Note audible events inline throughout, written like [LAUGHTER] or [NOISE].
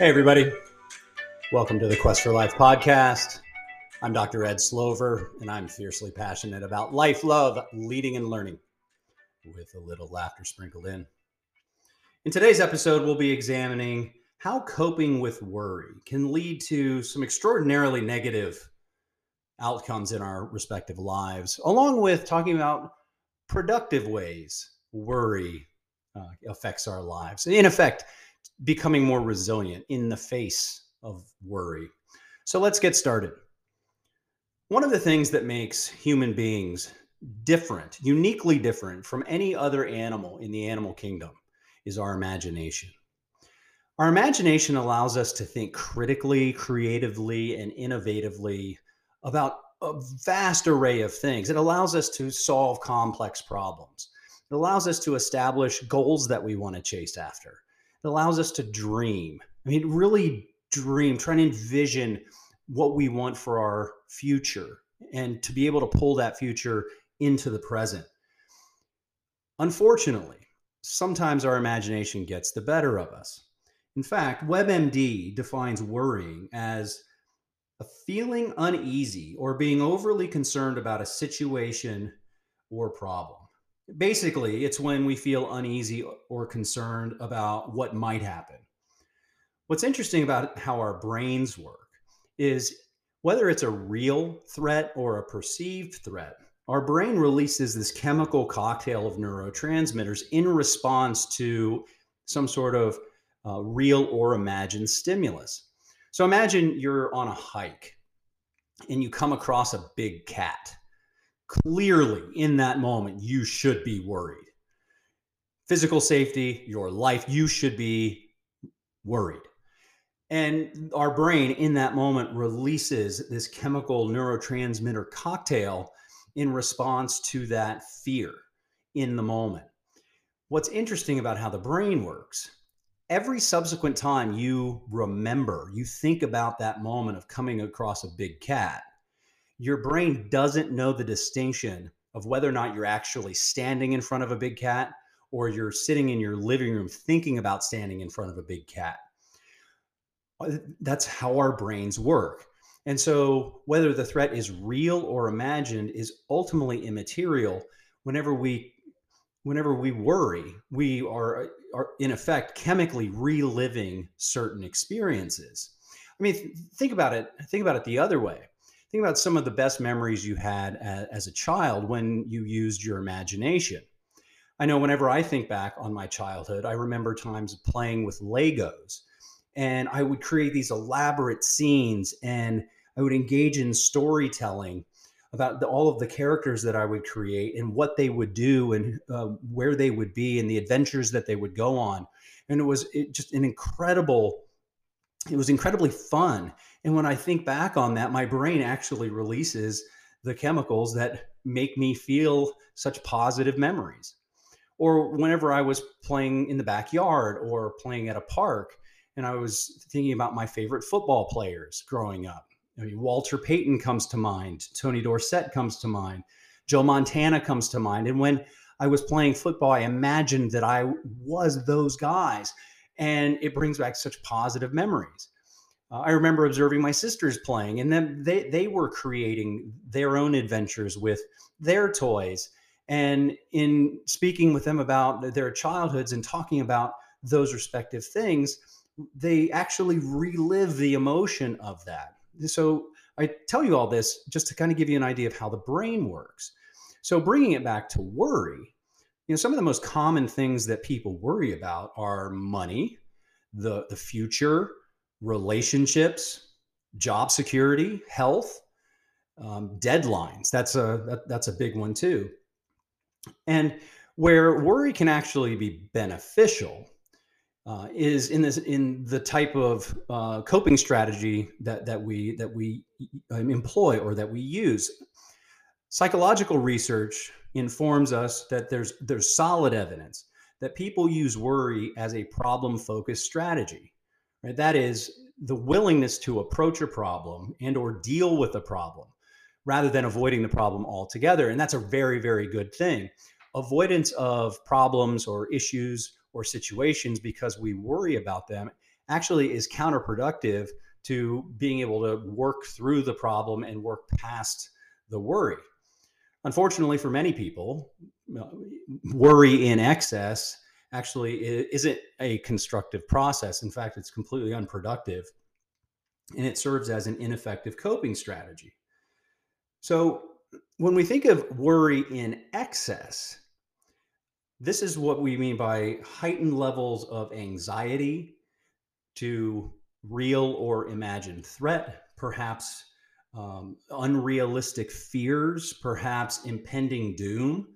Hey, everybody. Welcome to the Quest for Life podcast. I'm Dr. Ed Slover, and I'm fiercely passionate about life, love, leading, and learning with a little laughter sprinkled in. In today's episode, we'll be examining how coping with worry can lead to some extraordinarily negative outcomes in our respective lives, along with talking about productive ways worry uh, affects our lives. In effect, becoming more resilient in the face of worry. So let's get started. One of the things that makes human beings different, uniquely different from any other animal in the animal kingdom, is our imagination. Our imagination allows us to think critically, creatively, and innovatively about a vast array of things. It allows us to solve complex problems. It allows us to establish goals that we want to chase after. It allows us to dream. I mean, really dream, try and envision what we want for our future and to be able to pull that future into the present. Unfortunately, sometimes our imagination gets the better of us. In fact, WebMD defines worrying as a feeling uneasy or being overly concerned about a situation or problem. Basically, it's when we feel uneasy or concerned about what might happen. What's interesting about how our brains work is whether it's a real threat or a perceived threat, our brain releases this chemical cocktail of neurotransmitters in response to some sort of uh, real or imagined stimulus. So imagine you're on a hike and you come across a big cat. Clearly, in that moment, you should be worried. Physical safety, your life, you should be worried. And our brain in that moment releases this chemical neurotransmitter cocktail in response to that fear in the moment. What's interesting about how the brain works, every subsequent time you remember, you think about that moment of coming across a big cat, your brain doesn't know the distinction of whether or not you're actually standing in front of a big cat or you're sitting in your living room thinking about standing in front of a big cat uh, that's how our brains work. And so, whether the threat is real or imagined is ultimately immaterial. Whenever we, whenever we worry, we are, are in effect chemically reliving certain experiences. I mean, think about it. Think about it the other way. Think about some of the best memories you had as a child when you used your imagination. I know whenever I think back on my childhood, I remember times playing with Legos and I would create these elaborate scenes and I would engage in storytelling about the, all of the characters that I would create and what they would do and uh, where they would be and the adventures that they would go on. And it was it just an incredible, it was incredibly fun. And when I think back on that, my brain actually releases the chemicals that make me feel such positive memories. Or whenever I was playing in the backyard or playing at a park, and I was thinking about my favorite football players growing up. I mean, Walter Payton comes to mind, Tony Dorsett comes to mind, Joe Montana comes to mind. And when I was playing football, I imagined that I was those guys. And it brings back such positive memories. Uh, I remember observing my sisters playing, and then they, they were creating their own adventures with their toys. And in speaking with them about their childhoods and talking about those respective things, they actually relive the emotion of that. So I tell you all this just to kind of give you an idea of how the brain works. So bringing it back to worry, you know, some of the most common things that people worry about are money, the the future, relationships, job security, health, um, deadlines. That's a that, that's a big one too. And where worry can actually be beneficial uh, is in this in the type of uh, coping strategy that that we that we um, employ or that we use. Psychological research informs us that there's there's solid evidence that people use worry as a problem focused strategy. Right, that is the willingness to approach a problem and or deal with a problem rather than avoiding the problem altogether, and that's a very very good thing. Avoidance of problems or issues or situations because we worry about them actually is counterproductive to being able to work through the problem and work past the worry. Unfortunately, for many people, uh, worry in excess actually isn't a constructive process. In fact, it's completely unproductive and it serves as an ineffective coping strategy. So, when we think of worry in excess, this is what we mean by heightened levels of anxiety to real or imagined threat, perhaps um, unrealistic fears, perhaps impending doom.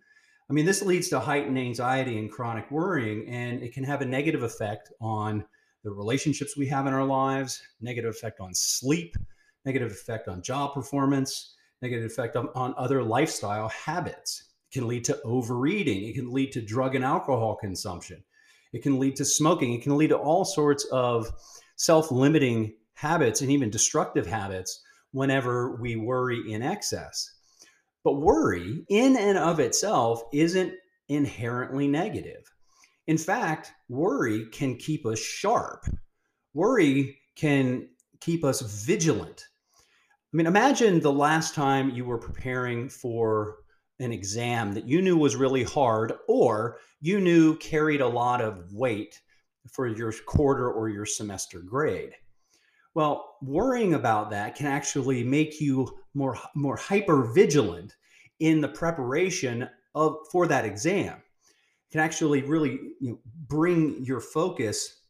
I mean, this leads to heightened anxiety and chronic worrying, and it can have a negative effect on the relationships we have in our lives, negative effect on sleep, negative effect on job performance, negative effect on, on other lifestyle habits. It can lead to overeating. It can lead to drug and alcohol consumption. It can lead to smoking. It can lead to all sorts of self limiting habits and even destructive habits whenever we worry in excess. But worry, in and of itself, isn't inherently negative. In fact, worry can keep us sharp. Worry can keep us vigilant. I mean, imagine the last time you were preparing for an exam that you knew was really hard or you knew carried a lot of weight for your quarter or your semester grade. Well, worrying about that can actually make you more more hyper vigilant in the preparation of for that exam. It can actually really you know, bring your focus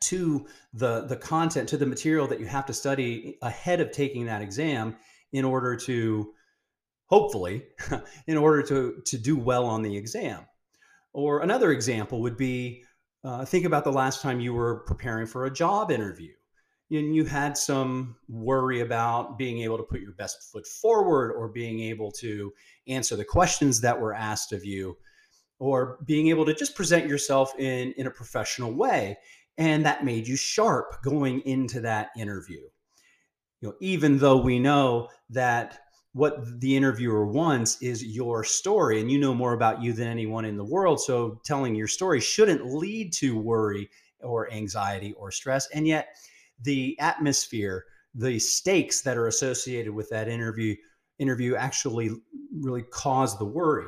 to the the content to the material that you have to study ahead of taking that exam in order to hopefully [LAUGHS] in order to to do well on the exam or another example would be uh, think about the last time you were preparing for a job interview you had some worry about being able to put your best foot forward or being able to answer the questions that were asked of you or being able to just present yourself in in a professional way. And that made you sharp going into that interview. You know even though we know that what the interviewer wants is your story and you know more about you than anyone in the world so telling your story shouldn't lead to worry or anxiety or stress. And yet the atmosphere the stakes that are associated with that interview interview actually really cause the worry.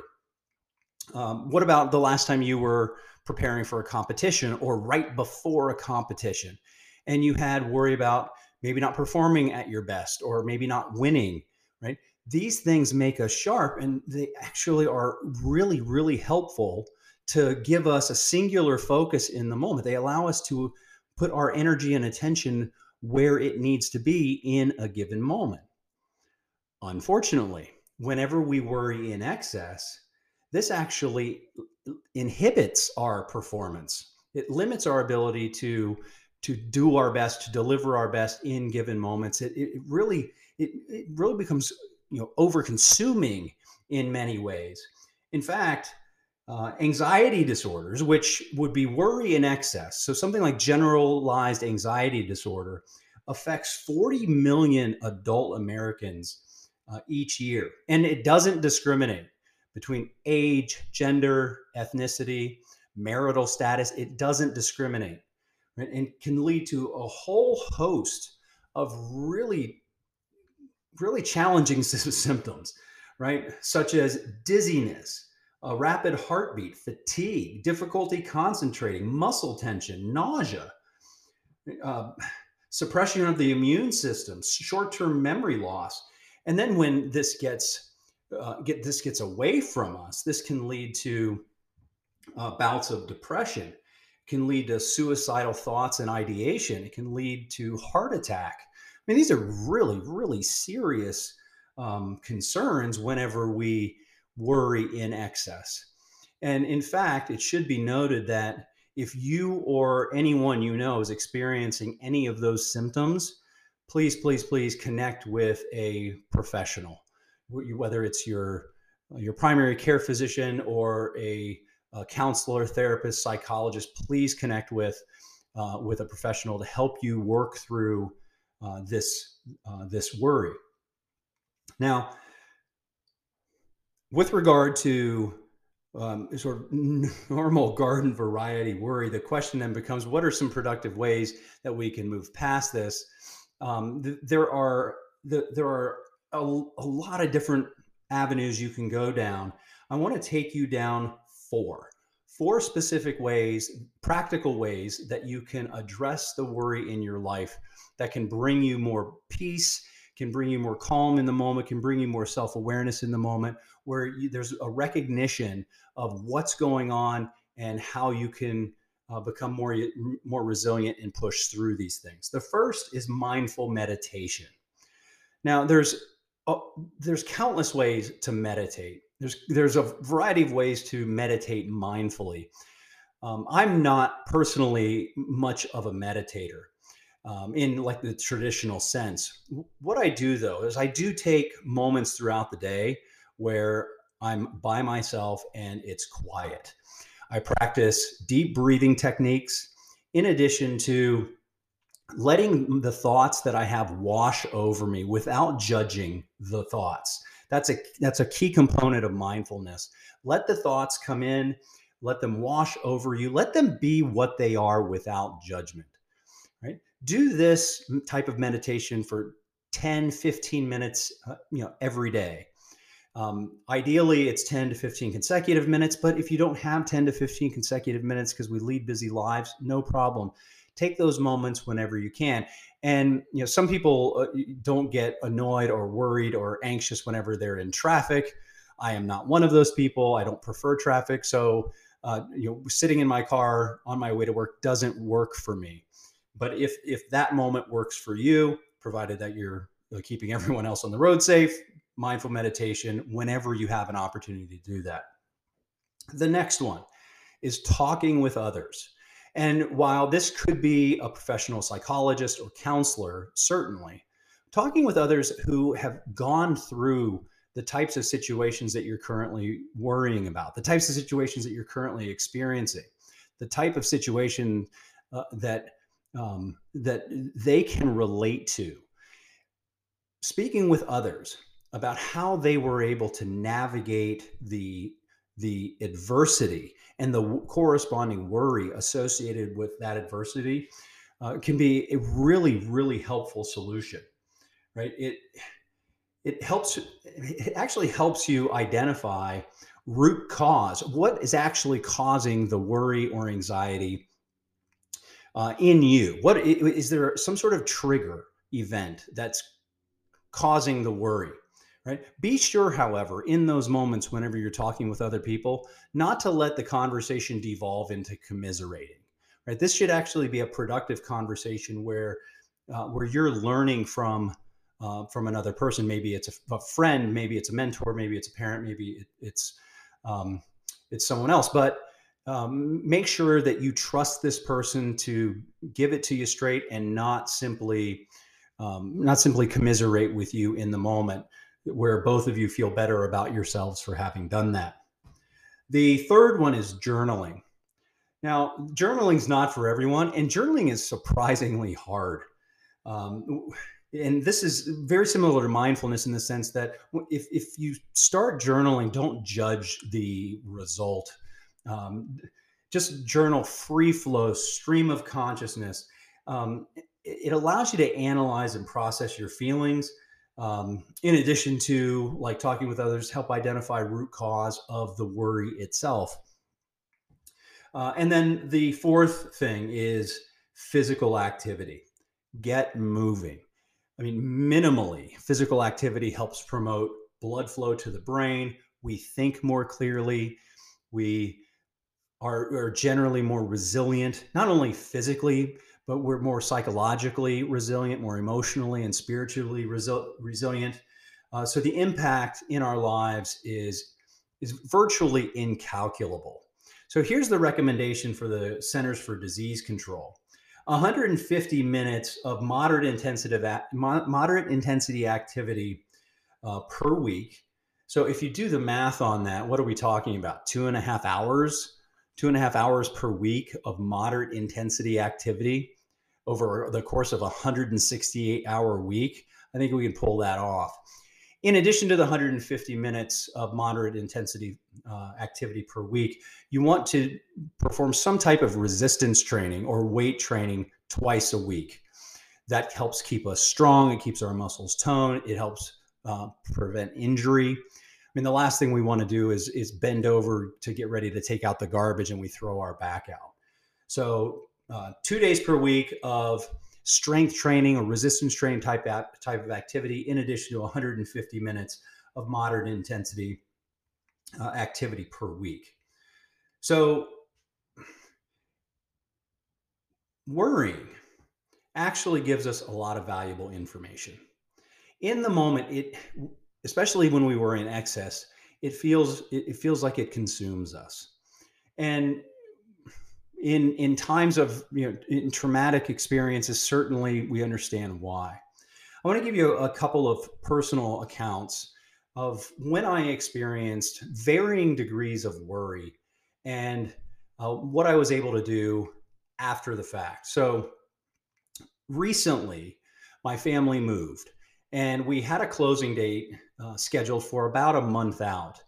Um, what about the last time you were preparing for a competition or right before a competition? And you had worry about maybe not performing at your best or maybe not winning right? These things make us sharp and they actually are really, really helpful to give us a singular focus in the moment. They allow us to put our energy and attention where it needs to be in a given moment. Unfortunately, whenever we worry in excess, this actually inhibits our performance. It limits our ability to to do our best, to deliver our best in given moments. It, it really it, it really becomes you know over consuming in many ways in fact uh, anxiety disorders which would be worry in excess so something like generalized anxiety disorder affects 40 million adult americans uh, each year and it doesn't discriminate between age gender ethnicity marital status it doesn't discriminate right? and can lead to a whole host of really really challenging [LAUGHS] symptoms, right? Such as dizziness, a rapid heartbeat, fatigue, difficulty concentrating, muscle tension, nausea, uh, suppression of the immune system, short-term memory loss. And then when this gets uh, get this gets away from us, this can lead to uh, bouts of depression, can lead to suicidal thoughts and ideation. It can lead to heart attack, I mean, these are really, really serious um, concerns whenever we worry in excess. And in fact, it should be noted that if you or anyone you know is experiencing any of those symptoms, please, please, please connect with a professional, whether it's your your primary care physician or a, a counselor, therapist, psychologist. Please connect with uh, with a professional to help you work through uh, this uh, this worry. Now, with regard to um, sort of [LAUGHS] normal garden variety worry, the question then becomes what are some productive ways that we can move past this? Um, th- there are the, there are a lot of different avenues you can go down. I want to take you down four four specific ways, practical ways that you can address the worry in your life that can bring you more peace, can bring you more calm in the moment, can bring you more self awareness in the moment, where you, there's a recognition of what's going on and how you can uh, become more more resilient and push through these things. The first is mindful meditation. Now, there's uh, there's countless ways to meditate. There's there's a variety of ways to meditate mindfully. Um, I'm not personally much of a meditator um, in like the traditional sense. What I do though is I do take moments throughout the day where I'm by myself and it's quiet. I practice deep breathing techniques in addition to letting the thoughts that I have wash over me without judging the thoughts. That's a that's a key component of mindfulness. Let the thoughts come in, let them wash over you, let them be what they are without judgment. Right? Do this type of meditation for 10, 15 minutes, uh, you know, every day. Um, ideally, it's 10 to 15 consecutive minutes, but if you don't have 10 to 15 consecutive minutes because we lead busy lives, no problem. Take those moments whenever you can. And you know, some people uh, don't get annoyed or worried or anxious whenever they're in traffic. I am not one of those people. I don't prefer traffic, so uh, you know, sitting in my car on my way to work doesn't work for me. But if if that moment works for you, provided that you're keeping [LAUGHS] everyone else on the road safe, mindful meditation whenever you have an opportunity to do that. The next one is talking with others. And while this could be a professional psychologist or counselor, certainly, talking with others who have gone through the types of situations that you're currently worrying about, the types of situations that you're currently experiencing, the type of situation uh, that um, that they can relate to. Speaking with others about how they were able to navigate the the adversity and the corresponding worry associated with that adversity uh, can be a really really helpful solution right it it helps it actually helps you identify root cause what is actually causing the worry or anxiety uh, in you? What is there some sort of trigger event that's causing the worry right? Be sure however in those moments whenever you're talking with other people not to let the conversation devolve into commiserating right? This should actually be a productive conversation where uh, where you're learning from uh, from another person. Maybe it's a, a, friend maybe it's a mentor maybe it's a parent maybe it, it's um, it's someone else. But um, make sure that you trust this person to give it to you straight and not simply um, not simply commiserate with you in the moment where both of you feel better about yourselves for having done that. The third one is journaling. Now, journaling is not for everyone, and journaling is surprisingly hard. Um, and this is very similar to mindfulness in the sense that if, if you start journaling, don't judge the result. Um, just journal free flow, stream of consciousness. Um, it allows you to analyze and process your feelings um, in addition to like talking with others help identify root cause of the worry itself. Uh, and then the fourth thing is physical activity. Get moving. I mean minimally physical activity helps promote blood flow to the brain. We think more clearly. We are, are generally more resilient not only physically but we're more psychologically resilient, more emotionally and spiritually resi- resilient. Uh, so the impact in our lives is is virtually incalculable. So here's the recommendation for the Centers for Disease Control: 150 minutes of moderate intensity moderate intensity activity uh, per week. So if you do the math on that, what are we talking about? Two and a half hours, two and a half hours per week of moderate intensity activity over the course of a 168 hour week, I think we can pull that off. in addition to the 150 minutes of moderate intensity uh, activity per week, you want to perform some type of resistance training or weight training twice a week. That helps keep us strong. It keeps our muscles toned. It helps uh, prevent injury. Mean, the last thing we want to do is is bend over to get ready to take out the garbage and we throw our back out. So, uh, two days per week of strength training or resistance training type type of activity, in addition to 150 minutes of moderate intensity uh, activity per week. So, worrying actually gives us a lot of valuable information. In the moment, it especially when we were in excess, it feels it, feels like it consumes us. And in in times of you know in traumatic experiences, certainly we understand why. I want to give you a couple of personal accounts of when I experienced varying degrees of worry and uh, what I was able to do after the fact. So recently, my family moved and we had a closing date uh, scheduled for about a month out.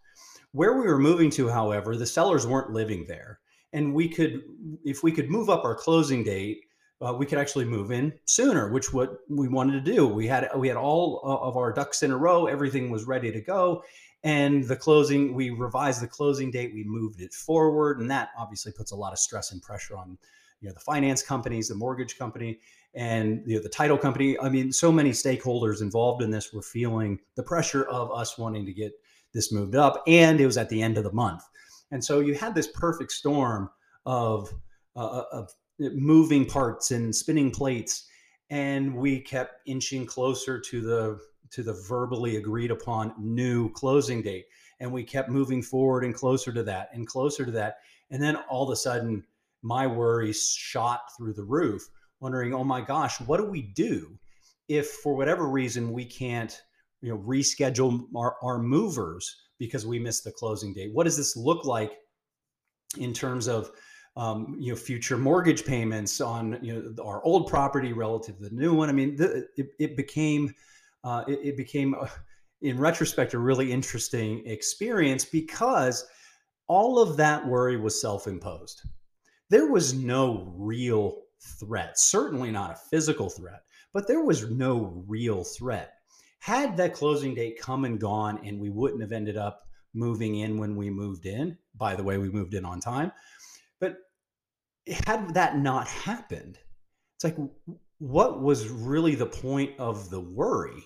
Where we were moving to, however, the sellers weren't living there. And we could, if we could move up our closing date, uh, we could actually move in sooner, which what we wanted to do. We had we had all of our ducks in a row. Everything was ready to go, and the closing we revised the closing date. We moved it forward, and that obviously puts a lot of stress and pressure on you know the finance companies, the mortgage company, and you know, the title company. I mean, so many stakeholders involved in this were feeling the pressure of us wanting to get this moved up, and it was at the end of the month, and so you had this perfect storm of uh, of moving parts and spinning plates, and we kept inching closer to the to the verbally agreed upon new closing date, and we kept moving forward and closer to that and closer to that, and then all of a sudden my worries shot through the roof wondering, oh my gosh, what do we do if for whatever reason we can't, you know, reschedule our, our movers because we missed the closing date? What does this look like in terms of um, you know future mortgage payments on you know our old property relative to the new one? I mean, the, it, it became uh, it, it became uh, in retrospect a really interesting experience because all of that worry was self-imposed. There was no real threat, certainly not a physical threat, but there was no real threat. Had that closing date come and gone and we wouldn't have ended up moving in when we moved in, by the way, we moved in on time, but had that not happened, it's like, what was really the point of the worry?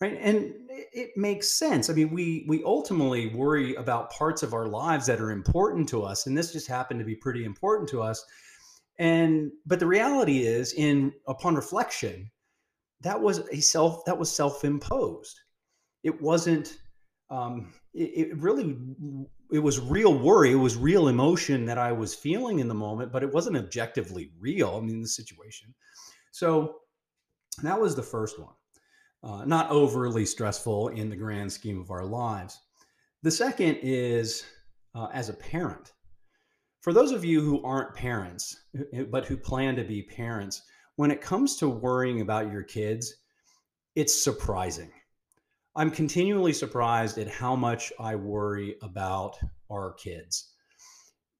Right. And it makes sense. I mean, we we ultimately worry about parts of our lives that are important to us. And this just happened to be pretty important to us and but the reality is in upon reflection that was a self that was self-imposed it wasn't um it, it really it was real worry it was real emotion that i was feeling in the moment but it wasn't objectively real i mean the situation so that was the first one uh, not overly stressful in the grand scheme of our lives the second is uh, as a parent for those of you who aren't parents, but who plan to be parents, when it comes to worrying about your kids, it's surprising. I'm continually surprised at how much I worry about our kids.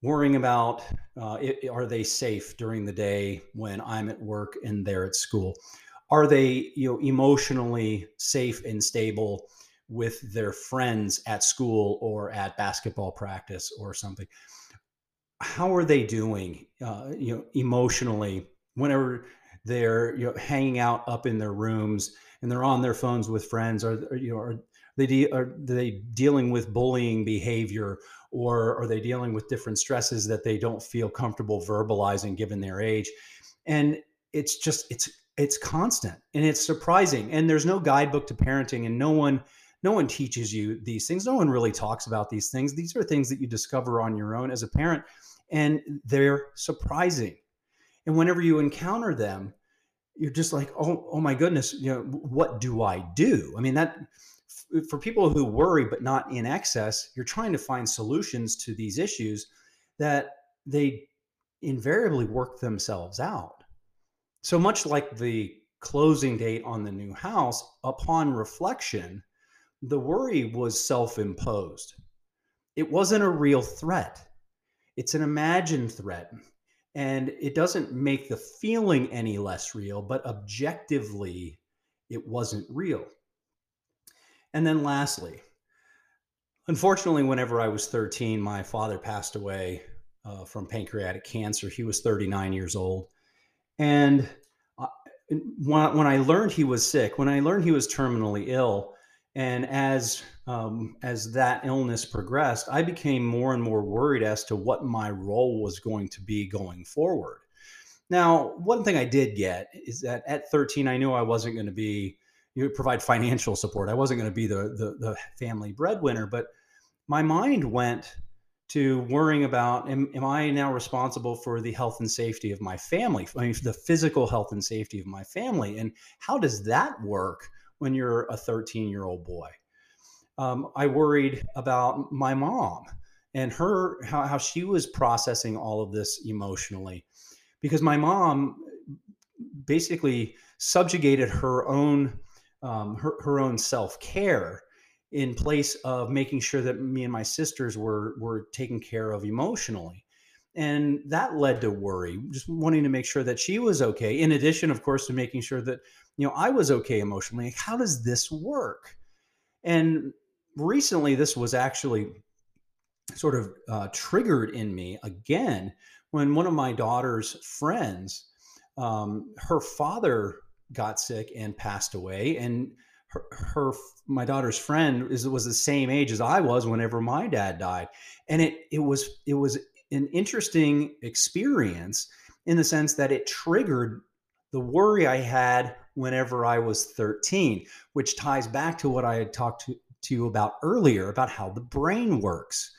Worrying about uh, it, are they safe during the day when I'm at work and they're at school? Are they, you know, emotionally safe and stable with their friends at school or at basketball practice or something? how are they doing uh, you know emotionally whenever they're you know hanging out up in their rooms and they're on their phones with friends or, you know are they de- are they dealing with bullying behavior or are they dealing with different stresses that they don't feel comfortable verbalizing given their age and it's just it's it's constant and it's surprising and there's no guidebook to parenting and no one no one teaches you these things no one really talks about these things these are things that you discover on your own as a parent and they're surprising. And whenever you encounter them, you're just like, oh, oh my goodness, you know, what do I do? I mean, that for people who worry but not in excess, you're trying to find solutions to these issues that they invariably work themselves out. So much like the closing date on the new house, upon reflection, the worry was self imposed. It wasn't a real threat, it's an imagined threat. And it doesn't make the feeling any less real, but objectively, it wasn't real. And then lastly, unfortunately, whenever I was 13, my father passed away uh, from pancreatic cancer. He was 39 years old. And uh, when, when I learned he was sick, when I learned he was terminally ill, and as um, as that illness progressed, I became more and more worried as to what my role was going to be going forward. Now, one thing I did get is that at 13, I knew I wasn't going to be you know, provide financial support. I wasn't going to be the, the the family breadwinner, but my mind went to worrying about am, am I now responsible for the health and safety of my family, I mean, the physical health and safety of my family, and how does that work when you're a 13 year old boy? Um, I worried about my mom and her how, how she was processing all of this emotionally, because my mom basically subjugated her own um, her, her own self care in place of making sure that me and my sisters were were taken care of emotionally. And that led to worry just wanting to make sure that she was okay in addition of course to making sure that you know i was okay emotionally. Like, how does this work? And recently this was actually sort of uh, triggered in me again when one of my daughter's friends um, her father got sick and passed away and her, her my daughter's friend is was the same age as I was whenever my dad died, and it it was it was an interesting experience in the sense that it triggered the worry I had whenever I was 13, which ties back to what I had talked to, to you about earlier about how the brain works.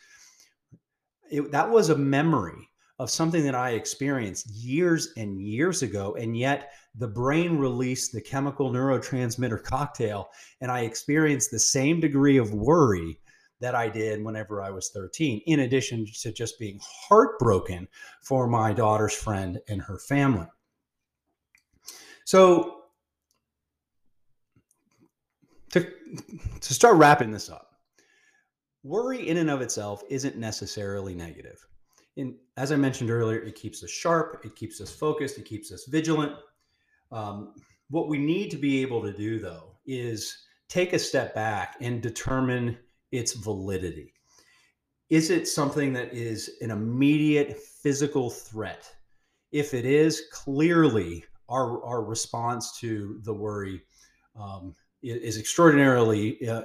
It, that was a memory of something that I experienced years and years ago. And yet the brain released the chemical neurotransmitter cocktail, and I experienced the same degree of worry that I did whenever I was 13, in addition to just being heartbroken for my daughter's friend and her family. So, to, to start wrapping this up, worry in and of itself isn't necessarily negative. and as I mentioned earlier, it keeps us sharp, it keeps us focused, it keeps us vigilant. Um, what we need to be able to do, though, is take a step back and determine its validity. Is it something that is an immediate physical threat? If it is, clearly our, our response to the worry um, is extraordinarily uh,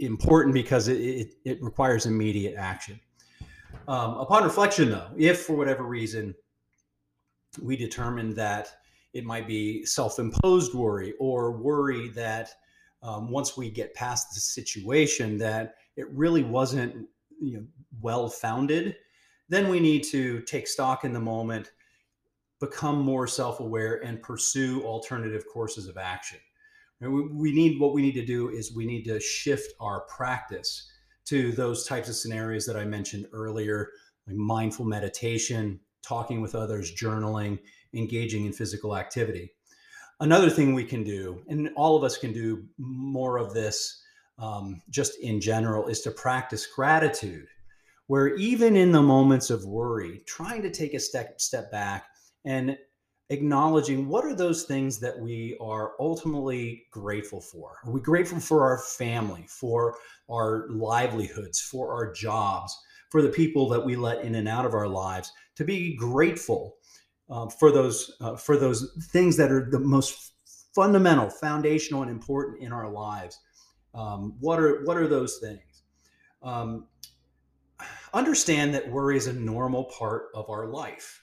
important because it, it, it requires immediate action. Um, upon reflection, though, if for whatever reason we determine that it might be self-imposed worry or worry that um, once we get past the situation that it really wasn't you know, well founded, then we need to take stock in the moment, become more self-aware, and pursue alternative courses of action. We need what we need to do is we need to shift our practice to those types of scenarios that I mentioned earlier, like mindful meditation, talking with others, journaling, engaging in physical activity. Another thing we can do, and all of us can do more of this um, just in general, is to practice gratitude, where even in the moments of worry, trying to take a step step back and acknowledging what are those things that we are ultimately grateful for? Are we grateful for our family, for our livelihoods, for our jobs, for the people that we let in and out of our lives? To be grateful uh, for those uh, for those things that are the most fundamental, foundational, and important in our lives. Um, what are what are those things? Um, understand that worry is a normal part of our life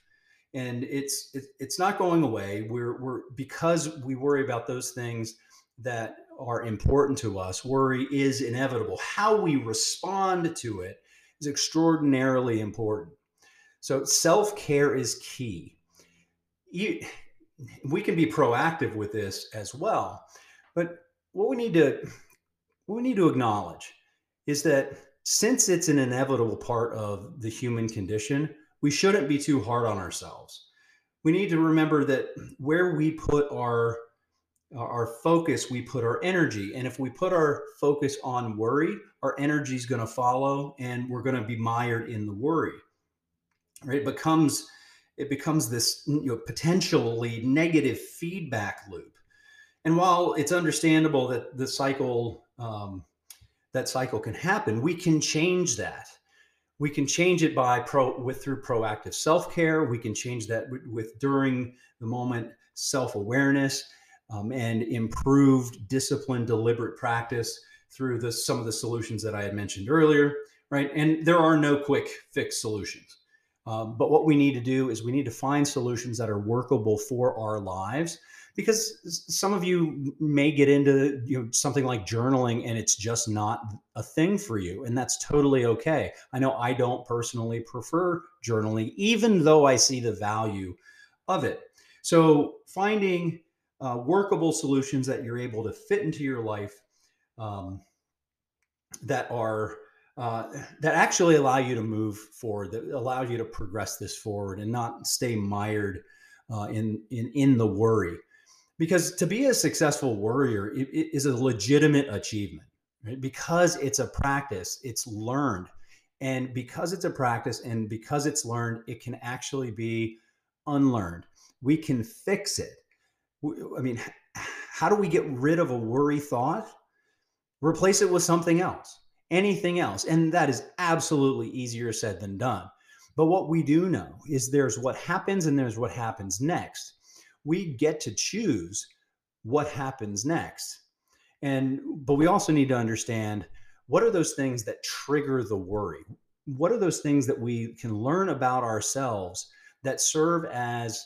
and it's it, it's not going away. We're we're because we worry about those things that are important to us. Worry is inevitable. How we respond to it is extraordinarily important. So self care is key. You, we can be proactive with this as well, but what we need to what we need to acknowledge is that since it's an inevitable part of the human condition, we shouldn't be too hard on ourselves. We need to remember that where we put our our focus, we put our energy. And if we put our focus on worry, our energy is going to follow and we're going to be mired in the worry. Right? It becomes it becomes this you know, potentially negative feedback loop. And while it's understandable that the cycle um, that cycle can happen, we can change that. We can change it by pro with through proactive self care. We can change that with, during the moment self awareness um, and improved discipline, deliberate practice through the, some of the solutions that I had mentioned earlier. Right, and there are no quick fix solutions. Um, but what we need to do is we need to find solutions that are workable for our lives because some of you may get into you know something like journaling and it's just not a thing for you and that's totally okay. I know i don't personally prefer journaling even though i see the value of it. So finding uh, workable solutions that you're able to fit into your life um, that are uh, that actually allow you to move forward, that allow you to progress this forward, and not stay mired uh, in in in the worry. Because to be a successful warrior it, it is a legitimate achievement, right? Because it's a practice, it's learned, and because it's a practice, and because it's learned, it can actually be unlearned. We can fix it. I mean, how do we get rid of a worry thought? Replace it with something else anything else. And that is absolutely easier said than done. But what we do know is there's what happens and there's what happens next. We get to choose what happens next. And but we also need to understand what are those things that trigger the worry? What are those things that we can learn about ourselves that serve as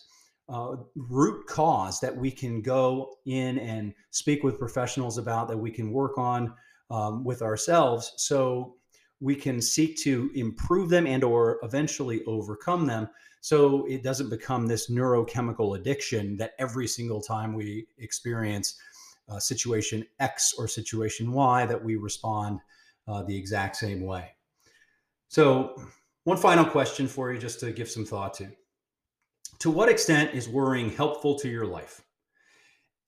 uh, root cause that we can go in and speak with professionals about that we can work on um, with ourselves. So we can seek to improve them and or eventually overcome them. So it doesn't become this neurochemical addiction that every single time we experience uh, situation x or situation y that we respond uh, the exact same way. So one final question for you just to give some thought to. To what extent is worrying helpful to your life?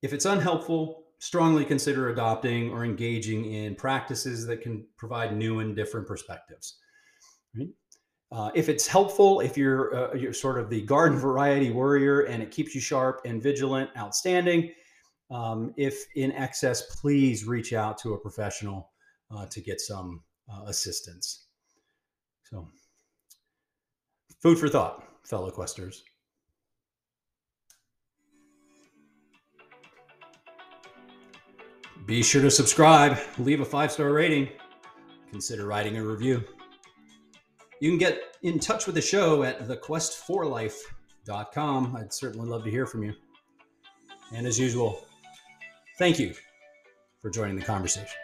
If it's unhelpful strongly consider adopting or engaging in practices that can provide new and different perspectives. Right? Uh, if it's helpful, if you're uh, you're sort of the garden variety warrior and it keeps you sharp and vigilant, outstanding. Um, if in excess, please reach out to a professional uh, to get some uh, assistance. So, food for thought, fellow questers. Be sure to subscribe, leave a five star rating, consider writing a review. You can get in touch with the show at thequest4life.com. I'd certainly love to hear from you. And as usual, thank you for joining the conversation.